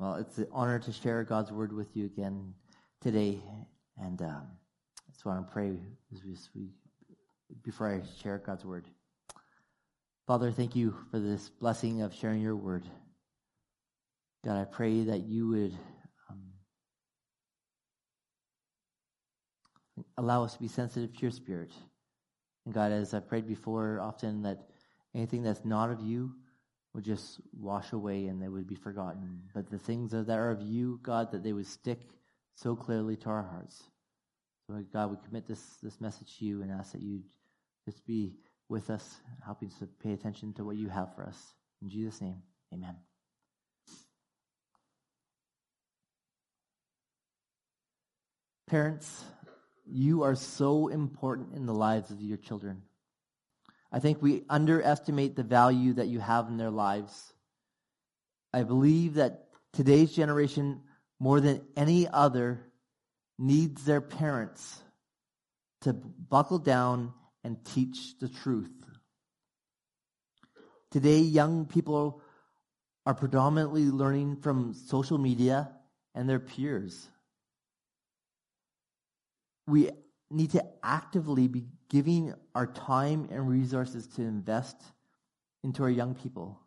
Well, it's an honor to share God's word with you again today. And um, that's why I pray as we, before I share God's word. Father, thank you for this blessing of sharing your word. God, I pray that you would um, allow us to be sensitive to your spirit. And God, as I've prayed before, often that anything that's not of you would just wash away and they would be forgotten. But the things that are of you, God, that they would stick so clearly to our hearts. So, God, we commit this, this message to you and ask that you just be with us, helping us to pay attention to what you have for us. In Jesus' name, amen. Parents, you are so important in the lives of your children. I think we underestimate the value that you have in their lives. I believe that today's generation, more than any other, needs their parents to buckle down and teach the truth. Today, young people are predominantly learning from social media and their peers. We need to actively be giving our time and resources to invest into our young people,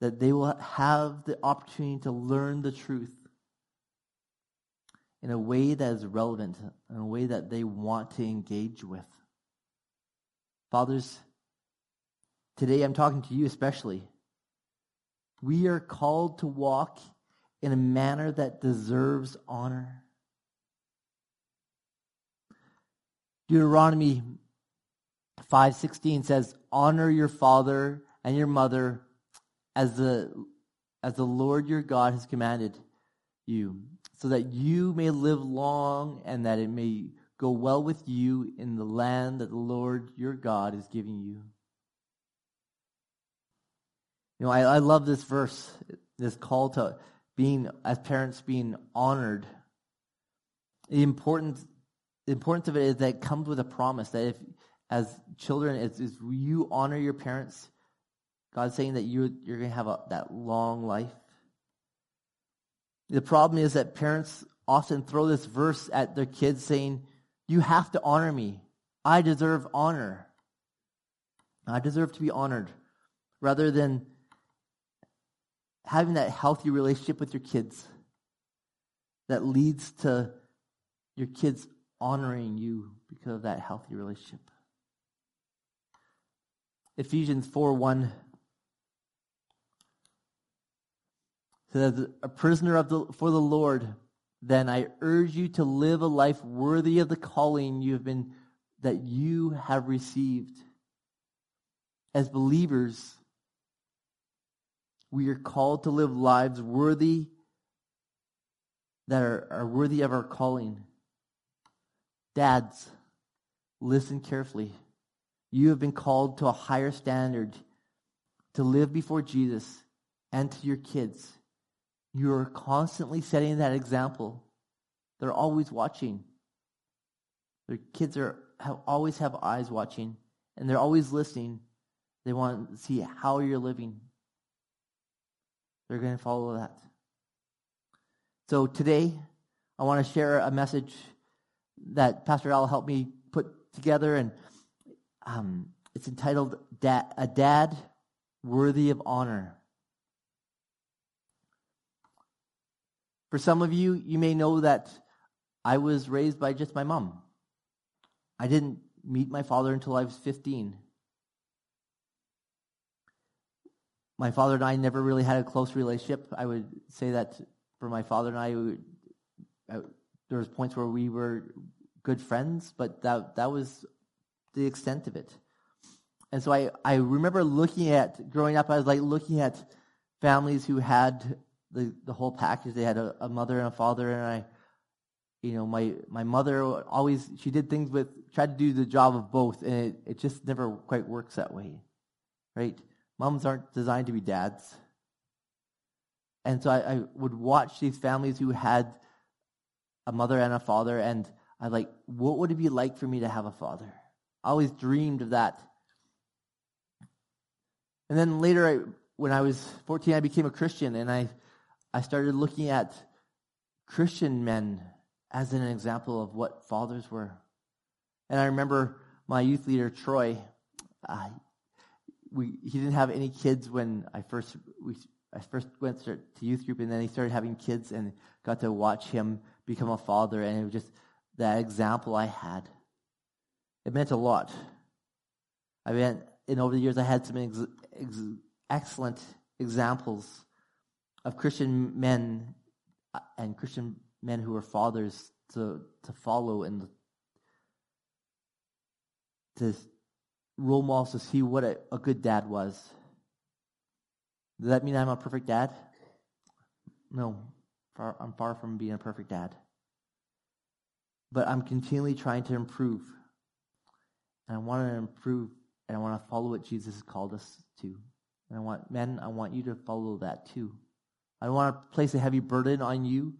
that they will have the opportunity to learn the truth in a way that is relevant, in a way that they want to engage with. Fathers, today I'm talking to you especially. We are called to walk in a manner that deserves honor. Deuteronomy 5:16 says, "Honor your father and your mother as the as the Lord your God has commanded you, so that you may live long and that it may go well with you in the land that the Lord your God is giving you." You know, I, I love this verse, this call to being as parents being honored. The importance the importance of it is that it comes with a promise that if as children, as, as you honor your parents, God's saying that you, you're going to have a, that long life. The problem is that parents often throw this verse at their kids saying, You have to honor me. I deserve honor. I deserve to be honored. Rather than having that healthy relationship with your kids that leads to your kids honoring you because of that healthy relationship. Ephesians 4 1 says, A prisoner of the, for the Lord, then I urge you to live a life worthy of the calling you have been that you have received. As believers, we are called to live lives worthy that are, are worthy of our calling. Dads, listen carefully. You have been called to a higher standard to live before Jesus and to your kids. You are constantly setting that example. They're always watching. Their kids are have, always have eyes watching, and they're always listening. They want to see how you're living. They're going to follow that. So today, I want to share a message that Pastor Al helped me put together, and um, it's entitled da- A Dad Worthy of Honor. For some of you, you may know that I was raised by just my mom. I didn't meet my father until I was 15. My father and I never really had a close relationship. I would say that for my father and I, would, I there was points where we were good friends, but that that was the extent of it. And so I, I remember looking at, growing up, I was like looking at families who had the, the whole package. They had a, a mother and a father, and I, you know, my, my mother always, she did things with, tried to do the job of both, and it, it just never quite works that way, right? Moms aren't designed to be dads. And so I, I would watch these families who had a mother and a father, and I like, what would it be like for me to have a father? I always dreamed of that. And then later, I, when I was 14, I became a Christian, and I, I started looking at Christian men as an example of what fathers were. And I remember my youth leader, Troy, uh, we, he didn't have any kids when I first, we, I first went to youth group, and then he started having kids and got to watch him become a father. And it was just that example I had. It meant a lot. I mean, and over the years, I had some ex- ex- excellent examples of Christian men uh, and Christian men who were fathers to to follow and to role models to see what a, a good dad was. Does that mean I'm a perfect dad? No, far, I'm far from being a perfect dad. But I'm continually trying to improve. And I want to improve and I want to follow what Jesus has called us to. And I want, men, I want you to follow that too. I don't want to place a heavy burden on you,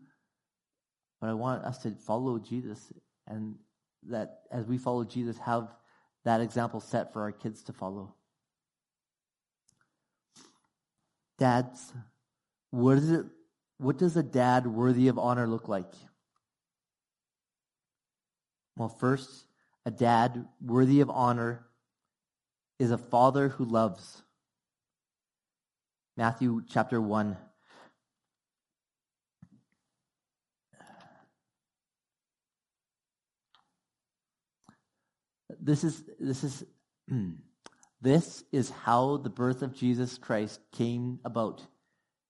but I want us to follow Jesus and that as we follow Jesus, have that example set for our kids to follow. Dads, what is it? What does a dad worthy of honor look like? Well, first, a dad worthy of honor is a father who loves. Matthew chapter 1. This is this is this is how the birth of Jesus Christ came about.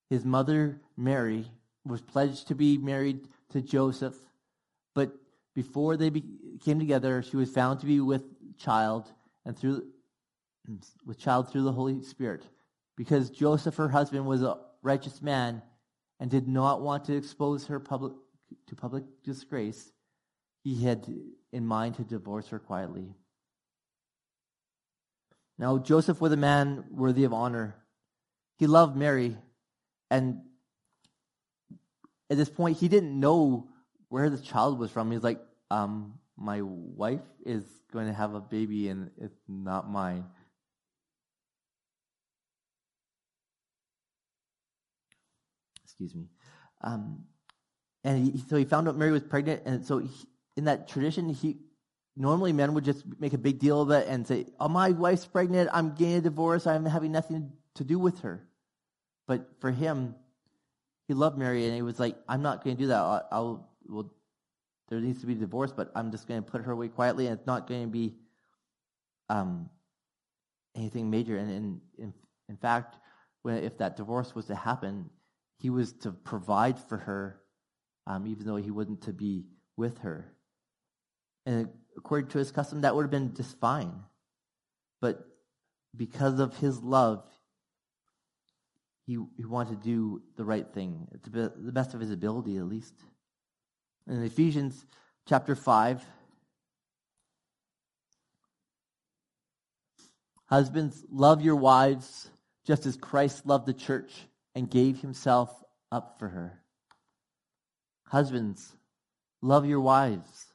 His mother Mary was pledged to be married to Joseph, before they be, came together, she was found to be with child, and through with child through the Holy Spirit. Because Joseph, her husband, was a righteous man and did not want to expose her public, to public disgrace, he had in mind to divorce her quietly. Now, Joseph was a man worthy of honor. He loved Mary, and at this point, he didn't know where the child was from. He's like, um, my wife is going to have a baby, and it's not mine. excuse me. Um, and he, so he found out Mary was pregnant, and so he, in that tradition, he normally men would just make a big deal of it and say, "Oh, my wife's pregnant. I'm getting a divorce. I'm having nothing to do with her." But for him, he loved Mary, and he was like, "I'm not going to do that. I'll, I'll well, there needs to be divorce, but I'm just going to put her away quietly, and it's not going to be um, anything major." And in, in, in fact, when if that divorce was to happen, he was to provide for her, um, even though he wasn't to be with her. And according to his custom, that would have been just fine. But because of his love, he, he wanted to do the right thing, to the best of his ability, at least. In Ephesians chapter 5, husbands, love your wives just as Christ loved the church and gave himself up for her. Husbands, love your wives.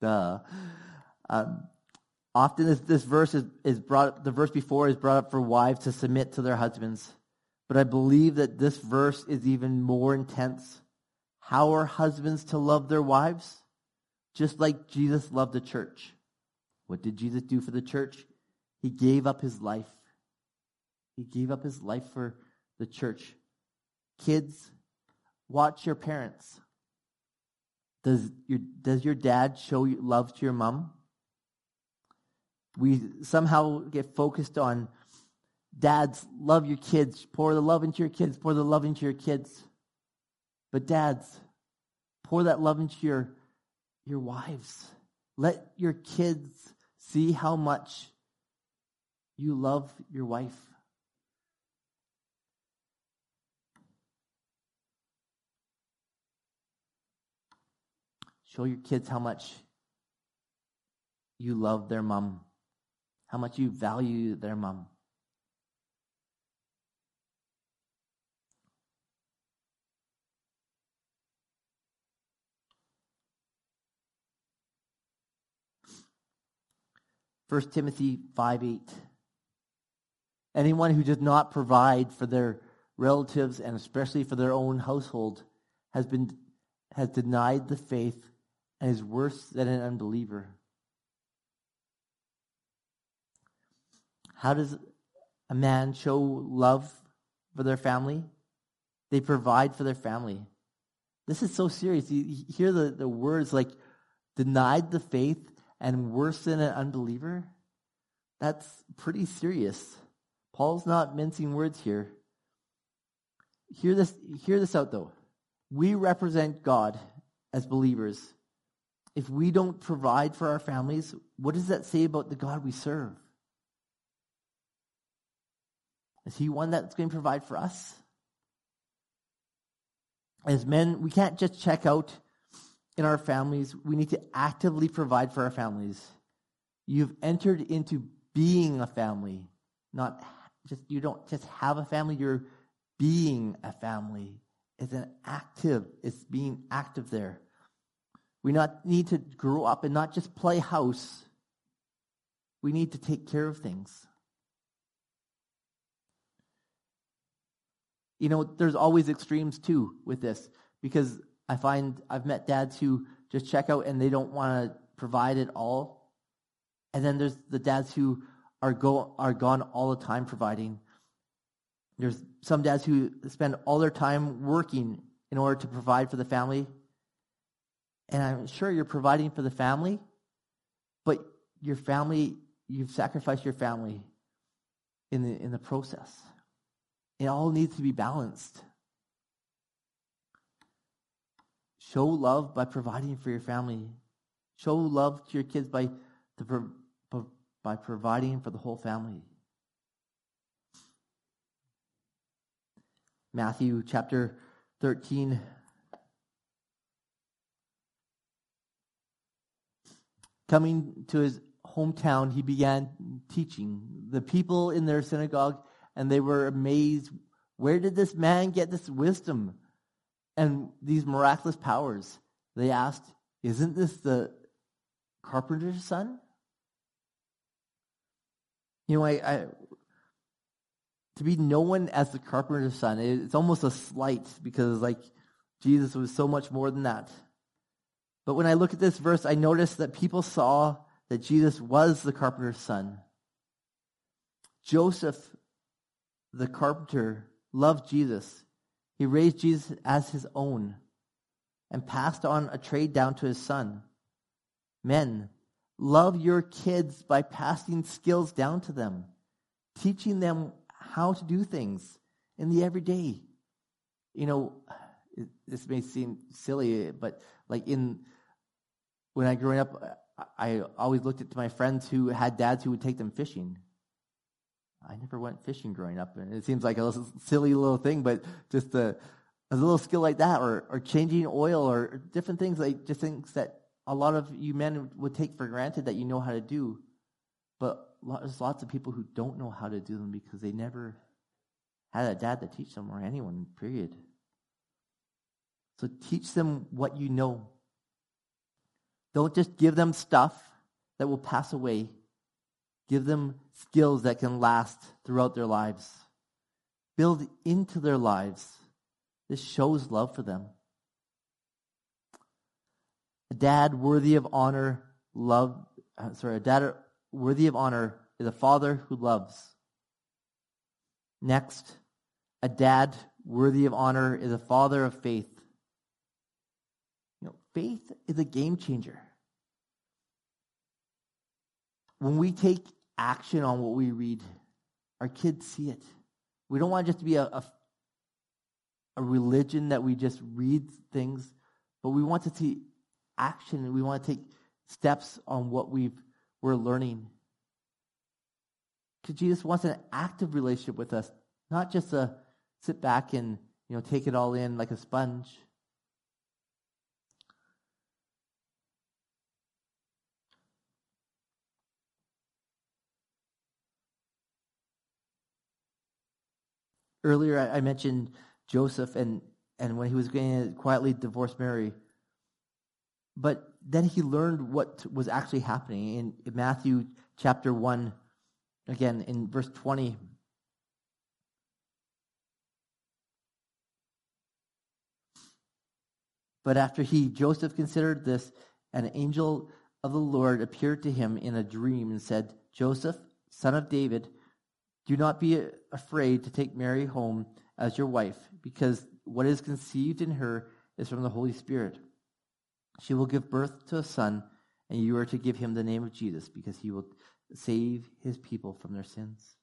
Duh. Um, often this, this verse is, is brought the verse before is brought up for wives to submit to their husbands. But I believe that this verse is even more intense. How are husbands to love their wives? Just like Jesus loved the church. What did Jesus do for the church? He gave up his life. He gave up his life for the church. Kids, watch your parents. Does your, does your dad show love to your mom? We somehow get focused on dads, love your kids, pour the love into your kids, pour the love into your kids. But dads, pour that love into your, your wives. Let your kids see how much you love your wife. Show your kids how much you love their mom, how much you value their mom. First Timothy 5 8. Anyone who does not provide for their relatives, and especially for their own household, has been has denied the faith and is worse than an unbeliever. How does a man show love for their family? They provide for their family. This is so serious. You hear the, the words like denied the faith and worse than an unbeliever? That's pretty serious. Paul's not mincing words here. Hear this, hear this out though. We represent God as believers. If we don't provide for our families, what does that say about the God we serve? Is he one that's going to provide for us? As men, we can't just check out in our families. We need to actively provide for our families. You've entered into being a family, not just, you don't just have a family, you're being a family. It's an active, it's being active there. We not need to grow up and not just play house. We need to take care of things. you know, there's always extremes too with this because I find I've met dads who just check out and they don't want to provide at all. And then there's the dads who are go are gone all the time providing. There's some dads who spend all their time working in order to provide for the family. And I'm sure you're providing for the family, but your family, you've sacrificed your family in the in the process. It all needs to be balanced. Show love by providing for your family. Show love to your kids by, to, by providing for the whole family. Matthew chapter 13. Coming to his hometown, he began teaching. The people in their synagogue and they were amazed. Where did this man get this wisdom and these miraculous powers? They asked, Isn't this the carpenter's son? You know, I, I to be known as the carpenter's son, it's almost a slight because like Jesus was so much more than that. But when I look at this verse, I notice that people saw that Jesus was the carpenter's son. Joseph the carpenter, loved Jesus. He raised Jesus as his own and passed on a trade down to his son. Men, love your kids by passing skills down to them, teaching them how to do things in the everyday. You know, this may seem silly, but like in when I grew up, I always looked at my friends who had dads who would take them fishing. I never went fishing growing up, and it seems like a silly little thing, but just a, a little skill like that, or, or changing oil, or different things like just things that a lot of you men would take for granted that you know how to do. But there's lots of people who don't know how to do them because they never had a dad to teach them, or anyone, period. So teach them what you know. Don't just give them stuff that will pass away. Give them skills that can last throughout their lives. Build into their lives. This shows love for them. A dad worthy of honor, love, uh, sorry, a dad worthy of honor is a father who loves. Next, a dad worthy of honor is a father of faith. You know, faith is a game changer. When we take action on what we read. Our kids see it. We don't want it just to be a, a, a religion that we just read things, but we want to see action. We want to take steps on what we've, we're learning. Because Jesus wants an active relationship with us, not just a sit back and you know take it all in like a sponge. Earlier, I, mentioned Joseph and, and when he was going to quietly divorce Mary. But then he learned what was actually happening in Matthew chapter 1, again in verse 20. But after he, Joseph, considered this, an angel of the Lord appeared to him in a dream and said, Joseph, son of David, do not be afraid to take Mary home as your wife, because what is conceived in her is from the Holy Spirit. She will give birth to a son, and you are to give him the name of Jesus, because he will save his people from their sins.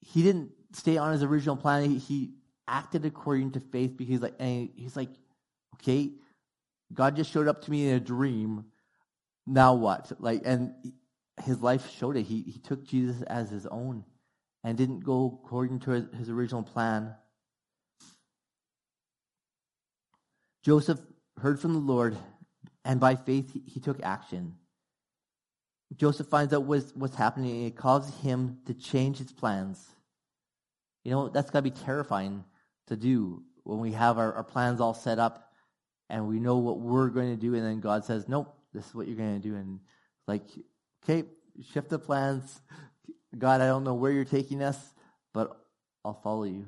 He didn't stay on his original plan. He, acted according to faith because like he's like, okay, God just showed up to me in a dream. Now what? Like, and his life showed it. He he took Jesus as his own, and didn't go according to his, original plan. Joseph heard from the Lord, and by faith he, he took action. Joseph finds out what's, what's happening, and it causes him to change his plans. You know, that's got to be terrifying to do when we have our, our plans all set up and we know what we're going to do, and then God says, Nope, this is what you're going to do. And like, okay, shift the plans. God, I don't know where you're taking us, but I'll follow you.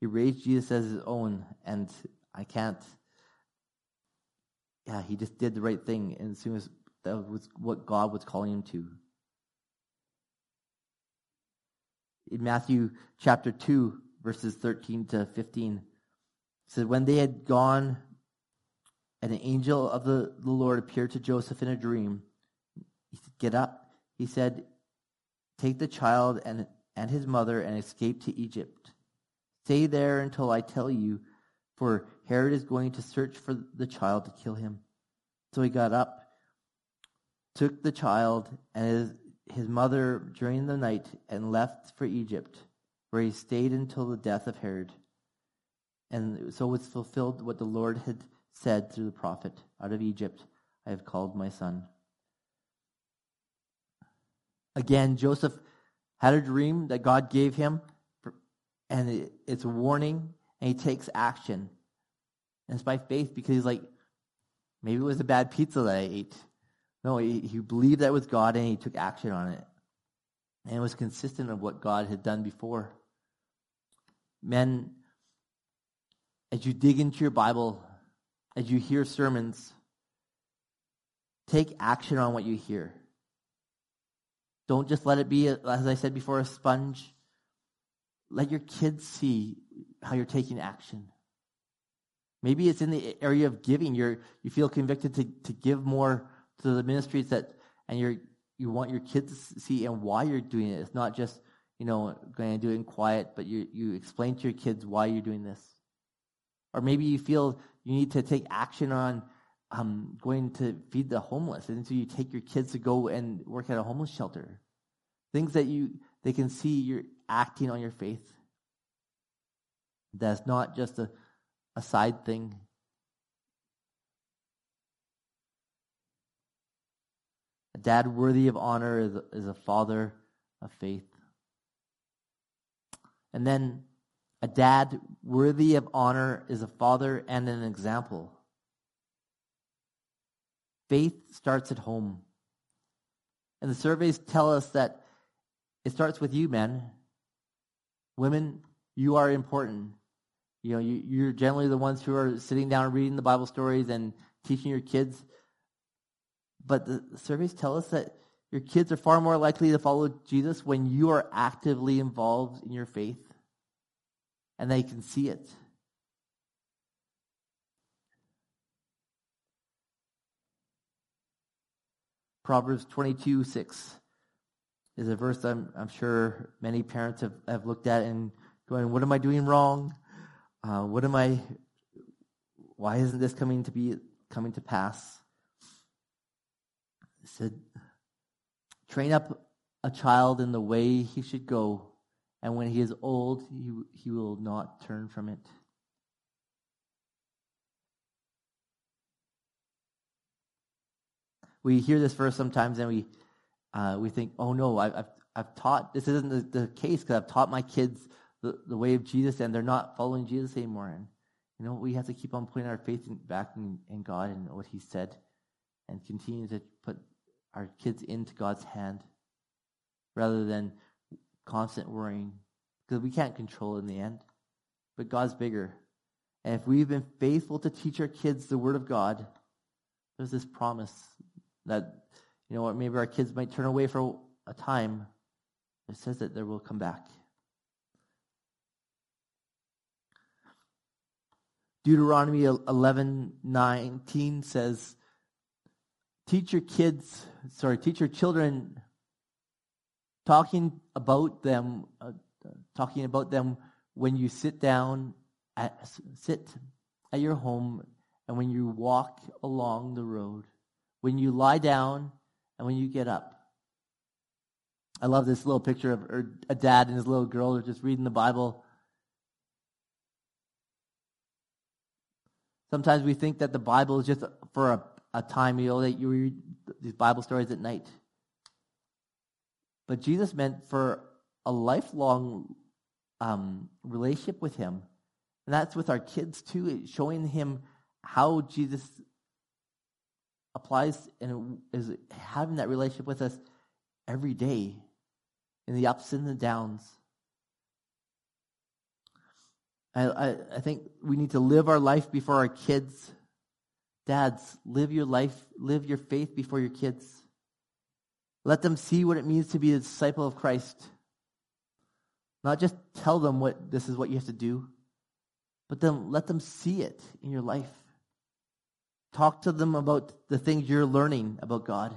He raised Jesus as his own, and I can't. Yeah, he just did the right thing, and as soon as that was what God was calling him to. In Matthew chapter 2, verses 13 to 15, said, When they had gone, an angel of the, the Lord appeared to Joseph in a dream. He said, Get up. He said, Take the child and, and his mother and escape to Egypt Stay there until I tell you, for Herod is going to search for the child to kill him. So he got up, took the child and his, his mother during the night, and left for Egypt, where he stayed until the death of Herod. And so was fulfilled what the Lord had said through the prophet Out of Egypt I have called my son. Again, Joseph had a dream that God gave him and it's a warning, and he takes action. And it's by faith because he's like, maybe it was a bad pizza that I ate. No, he, he believed that was God and he took action on it. And it was consistent of what God had done before. Men, as you dig into your Bible, as you hear sermons, take action on what you hear. Don't just let it be, as I said before, a sponge let your kids see how you're taking action. Maybe it's in the area of giving. You're you feel convicted to, to give more to the ministries that and you're you want your kids to see and why you're doing it. It's not just, you know, going to do it in quiet, but you you explain to your kids why you're doing this. Or maybe you feel you need to take action on um, going to feed the homeless, and so you take your kids to go and work at a homeless shelter. Things that you they can see you're acting on your faith. That's not just a, a side thing. A dad worthy of honor is is a father of faith. And then a dad worthy of honor is a father and an example. Faith starts at home. And the surveys tell us that it starts with you, men. Women, you are important. You know, you, you're generally the ones who are sitting down reading the Bible stories and teaching your kids. But the surveys tell us that your kids are far more likely to follow Jesus when you are actively involved in your faith and they can see it. Proverbs 22 6 is a verse I'm, I'm sure many parents have, have looked at and going, What am I doing wrong? Uh, what am I, why isn't this coming to be, coming to pass? It said, Train up a child in the way he should go, and when he is old, he, he will not turn from it. We hear this verse sometimes and we uh, we think, oh no, I, have I've taught, this isn't the, the case because I've taught my kids the, the way of Jesus and they're not following Jesus anymore. And, you know, we have to keep on putting our faith in, back in, in God and what He said and continue to put our kids into God's hand rather than constant worrying because we can't control in the end. But God's bigger. And if we've been faithful to teach our kids the Word of God, there's this promise that, you know what, maybe our kids might turn away for a time. It says that they will come back. Deuteronomy 11 19 says, Teach your kids, sorry, teach your children talking about them, uh, talking about them when you sit down, at, sit at your home, and when you walk along the road, when you lie down, and when you get up. I love this little picture of a dad and his little girl are just reading the Bible. Sometimes we think that the Bible is just for a, a time, you know, that you read these Bible stories at night. But Jesus meant for a lifelong um, relationship with Him. And that's with our kids too, showing him how Jesus applies and is having that relationship with us every day in the ups and the downs. I, I, I think we need to live our life before our kids. Dads, live your life, live your faith before your kids. Let them see what it means to be a disciple of Christ. Not just tell them what this is what you have to do, but then let them see it in your life. Talk to them about the things you're learning about God.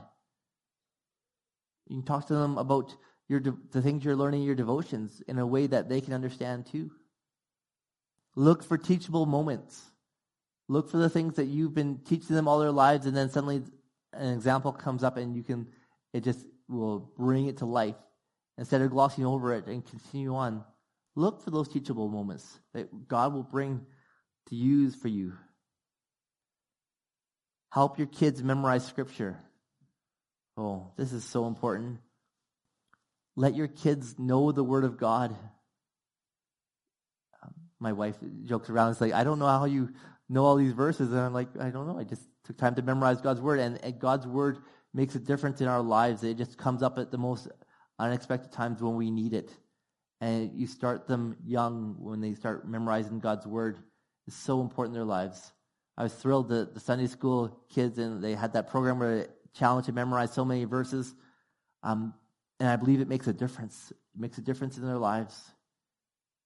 You can talk to them about your the things you're learning your devotions in a way that they can understand too. Look for teachable moments. Look for the things that you've been teaching them all their lives, and then suddenly an example comes up, and you can it just will bring it to life instead of glossing over it and continue on. Look for those teachable moments that God will bring to use for you. Help your kids memorize scripture. Oh, this is so important. Let your kids know the Word of God. My wife jokes around. It's like, I don't know how you know all these verses. And I'm like, I don't know. I just took time to memorize God's Word. And, and God's Word makes a difference in our lives. It just comes up at the most unexpected times when we need it. And you start them young when they start memorizing God's Word. It's so important in their lives. I was thrilled that the Sunday school kids and they had that program where they challenged to memorize so many verses. Um, and I believe it makes a difference. It makes a difference in their lives.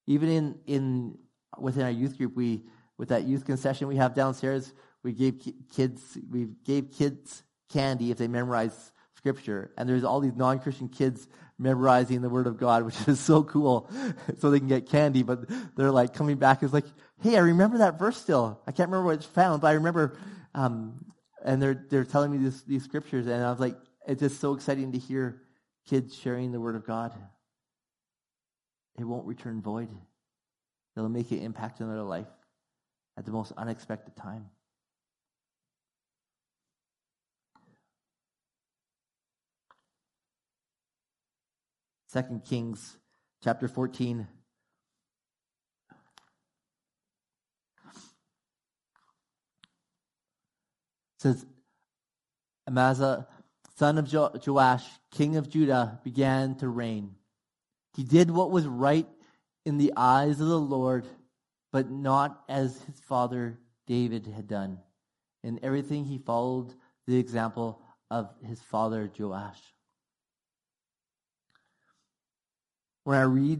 Even in, in within our youth group, we with that youth concession we have downstairs, we gave kids we gave kids candy if they memorize scripture. And there's all these non-Christian kids memorizing the word of God, which is so cool. so they can get candy, but they're like coming back is like, hey, I remember that verse still. I can't remember where it's found, but I remember, um, and they're, they're telling me this, these scriptures. And I was like, it's just so exciting to hear kids sharing the word of God. It won't return void. It'll make an impact in their life at the most unexpected time. Second Kings chapter 14. says Amaziah, son of jo- Joash, king of Judah, began to reign. He did what was right in the eyes of the Lord, but not as his father David had done. In everything, he followed the example of his father Joash. when I read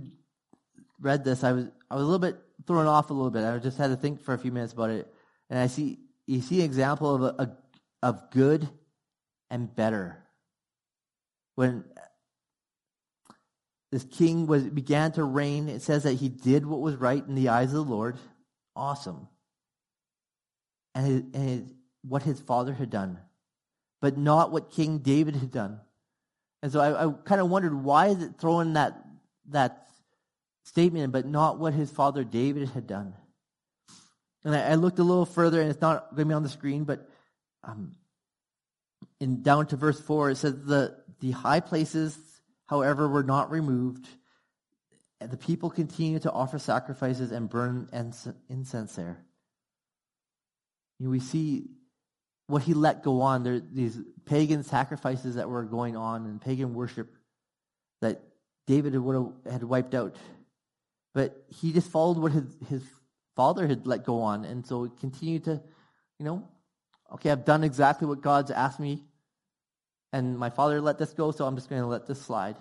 read this, I was I was a little bit thrown off a little bit. I just had to think for a few minutes about it, and I see you see an example of a, a of good and better. When this king was began to reign, it says that he did what was right in the eyes of the Lord. Awesome. And, and what his father had done, but not what King David had done. And so I, I kind of wondered why is it throwing that that statement, but not what his father David had done. And I, I looked a little further, and it's not going to be on the screen, but um, in down to verse four, it says the the high places, however, were not removed. The people continued to offer sacrifices and burn incense there. You know, we see what he let go on. There these pagan sacrifices that were going on and pagan worship that David would have, had wiped out. But he just followed what his, his father had let go on. And so continued to, you know, okay, I've done exactly what God's asked me. And my father let this go, so I'm just going to let this slide.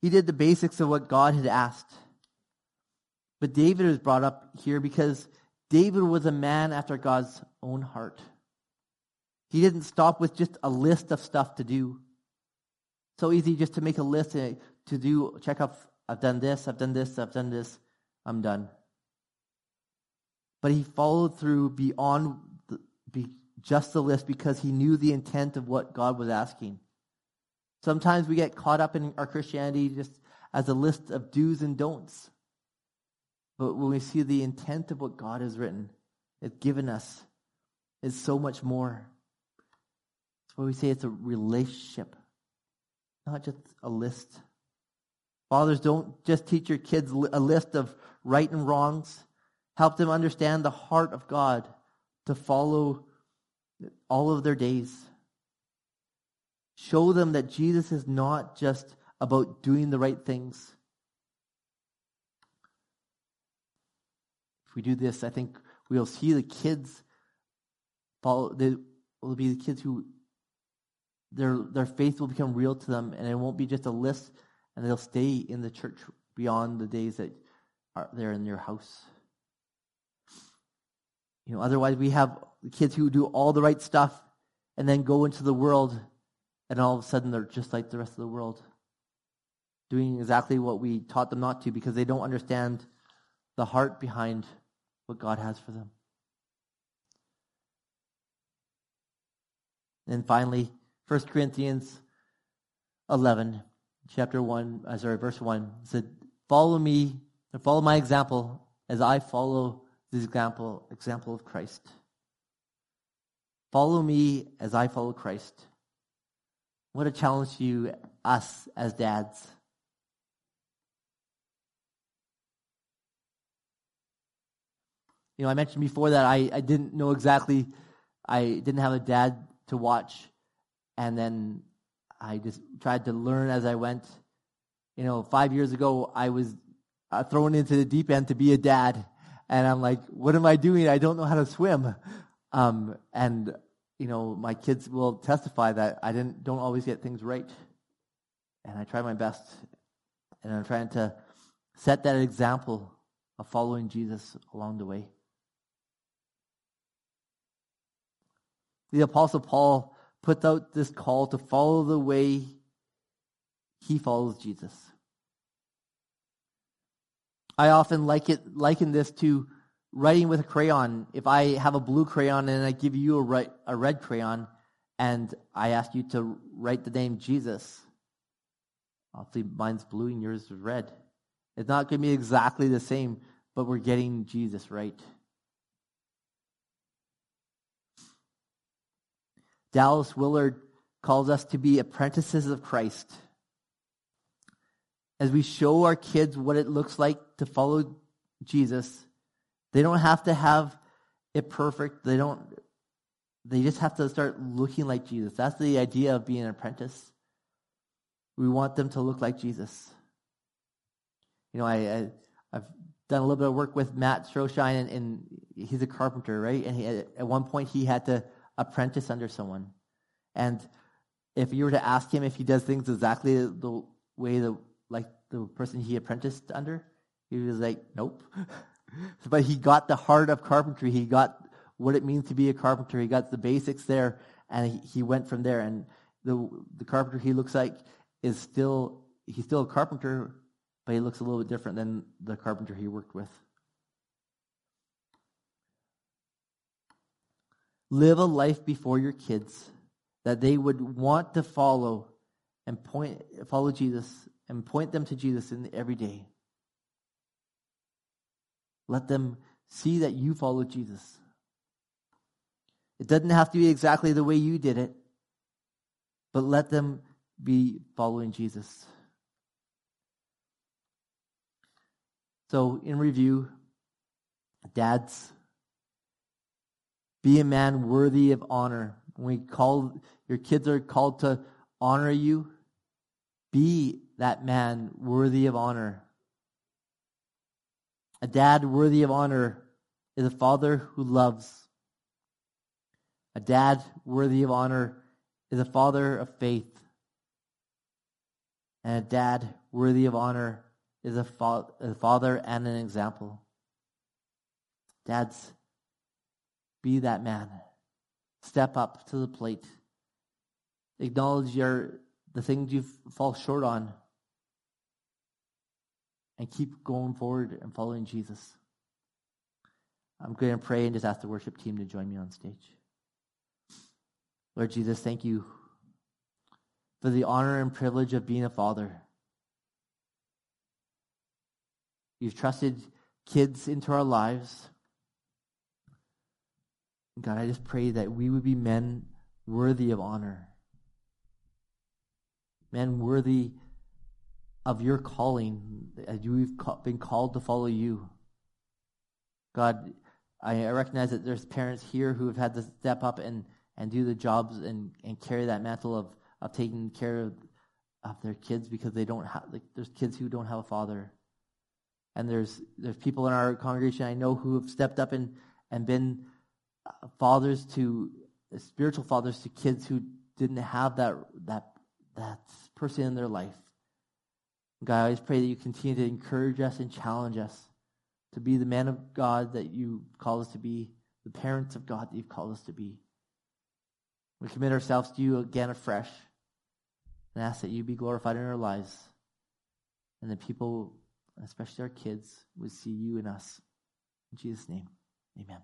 He did the basics of what God had asked. But David was brought up here because David was a man after God's own heart. He didn't stop with just a list of stuff to do. So easy just to make a list to do, check off, I've done this, I've done this, I've done this, I'm done. But he followed through beyond just the list because he knew the intent of what God was asking. Sometimes we get caught up in our Christianity just as a list of do's and don'ts. But when we see the intent of what God has written, it's given us, is so much more. That's why we say it's a relationship, not just a list. Fathers, don't just teach your kids a list of right and wrongs. Help them understand the heart of God to follow all of their days. Show them that Jesus is not just about doing the right things. If we do this, I think we'll see the kids follow. They will be the kids who their their faith will become real to them, and it won't be just a list, and they'll stay in the church beyond the days that are there in your house. You know, otherwise we have kids who do all the right stuff and then go into the world and all of a sudden they're just like the rest of the world, doing exactly what we taught them not to because they don't understand the heart behind what God has for them. And finally, 1 Corinthians 11, chapter 1, uh, sorry, verse 1 said, Follow me, and follow my example as I follow the example, example of Christ. Follow me as I follow Christ. What a challenge to you, us as dads. You know, I mentioned before that I, I didn't know exactly, I didn't have a dad to watch. And then I just tried to learn as I went. You know, five years ago, I was uh, thrown into the deep end to be a dad. And I'm like, what am I doing? I don't know how to swim. Um, and you know, my kids will testify that I didn't don't always get things right. And I try my best. And I'm trying to set that example of following Jesus along the way. The apostle Paul puts out this call to follow the way he follows Jesus. I often like it liken this to writing with a crayon, if I have a blue crayon and I give you a red, a red crayon and I ask you to write the name Jesus, obviously mine's blue and yours is red. It's not going to be exactly the same, but we're getting Jesus right. Dallas Willard calls us to be apprentices of Christ. As we show our kids what it looks like to follow Jesus, they don't have to have it perfect. They don't they just have to start looking like Jesus. That's the idea of being an apprentice. We want them to look like Jesus. You know, I, I have done a little bit of work with Matt Stroshine, and, and he's a carpenter, right? And he, at one point, he had to apprentice under someone. And if you were to ask him if he does things exactly the way the like the person he apprenticed under, he was like, "Nope." but he got the heart of carpentry. He got what it means to be a carpenter. He got the basics there, and he, he went from there. And the the carpenter he looks like is still he's still a carpenter, but he looks a little bit different than the carpenter he worked with. Live a life before your kids that they would want to follow and point follow Jesus and point them to Jesus in every day. Let them see that you follow Jesus. It doesn't have to be exactly the way you did it, but let them be following Jesus. So, in review, dads, Be a man worthy of honor. When we call your kids are called to honor you, be that man worthy of honor. A dad worthy of honor is a father who loves. A dad worthy of honor is a father of faith. And a dad worthy of honor is a, fa- a father and an example. Dads, be that man. Step up to the plate. Acknowledge your the things you fall short on. And keep going forward and following Jesus. I'm going to pray and just ask the worship team to join me on stage. Lord Jesus, thank you for the honor and privilege of being a father. You've trusted kids into our lives. God, I just pray that we would be men worthy of honor, men worthy of your calling, as you've been called to follow you. God, I recognize that there's parents here who have had to step up and, and do the jobs and, and carry that mantle of, of taking care of, of their kids because they don't have, like, there's kids who don't have a father. And there's, there's people in our congregation I know who have stepped up and, and been uh, fathers to, spiritual fathers to kids who didn't have that, that, that person in their life. God, I always pray that you continue to encourage us and challenge us to be the man of God that you call us to be, the parents of God that you've called us to be. We commit ourselves to you again afresh and ask that you be glorified in our lives and that people, especially our kids, would see you in us. In Jesus' name, amen.